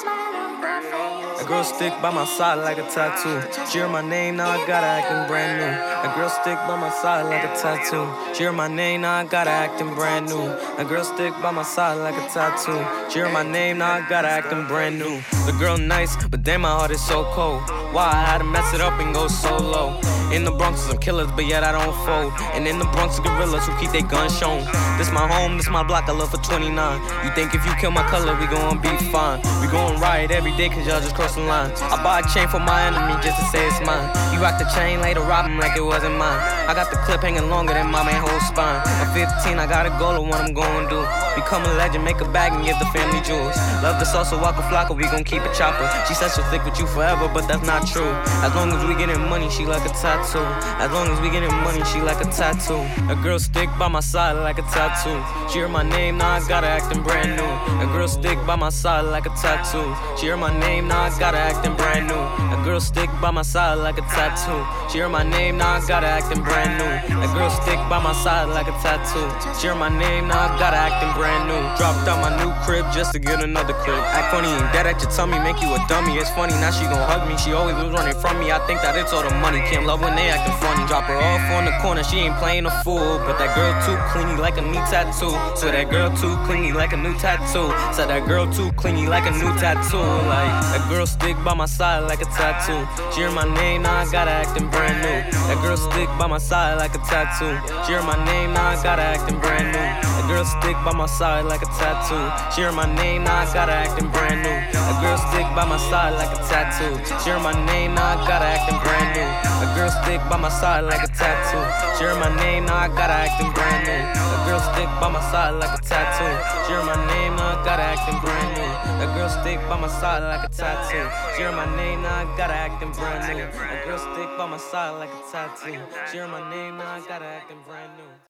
A girl stick by my side like a tattoo. She hear my name, now I gotta acting brand new. A girl stick by my side like a tattoo. She hear my name, now I gotta acting brand new. A girl stick by my side like a tattoo. She hear my name, now I gotta acting brand new. The girl nice, but damn my heart is so cold. Why I had to mess it up and go so low. In the Bronx, some killers, but yet I don't fold. And in the Bronx, gorillas who keep their guns shown. This my home, this my block, I love for 29. You think if you kill my color, we gon' be fine. Gon' riot every day, cause y'all just cross the line. I buy a chain for my enemy just to say it's mine. You rock the chain, later rob him like it wasn't mine. I got the clip hanging longer than my man whole spine. At 15, I got a goal of what I'm gon' do. Become a legend, make a bag and give the family jewels. Love the so walk a flocker, we gon' keep it chopper. She said she'll stick with you forever, but that's not true. As long as we getting money, she like a tattoo. As long as we getting money, she like a tattoo. A girl stick by my side like a tattoo. She hear my name, now I gotta acting brand new. A girl stick by my side like a tattoo. She hear my name, now I gotta acting brand new. A girl stick by my side like a tattoo. She hear my name, now I gotta acting brand new. That girl stick by my side like a tattoo. She hear my name, now I gotta acting brand new. Dropped out my new crib just to get another crib. Act funny and dead at your tummy, make you a dummy. It's funny, now she gon' hug me. She always was running from me. I think that it's all the money. Can't love when they acting funny. Drop her off on the corner, she ain't playing a fool. But that girl too clingy like a new tattoo. So that girl too clingy like a new tattoo. Said that girl too clingy like a new tattoo. Like that girl stick by my side like a tattoo. She hear my name, now I gotta acting brand new. That girl stick by my side like a tattoo. She hear my name, now I gotta acting brand new. That girl stick by my side like a tattoo. She hear my name, now I gotta acting brand new. Stick by my side like a tattoo. She my name, now I gotta acting brand new. A girl stick by my side like a tattoo. She my name, now I gotta acting brand new. A girl stick by my side like a tattoo. She my name, now I gotta acting brand new. A girl stick by my side like a tattoo. She my name, now I gotta acting brand new. A girl stick by my side like a tattoo. She my name, now I gotta acting brand new.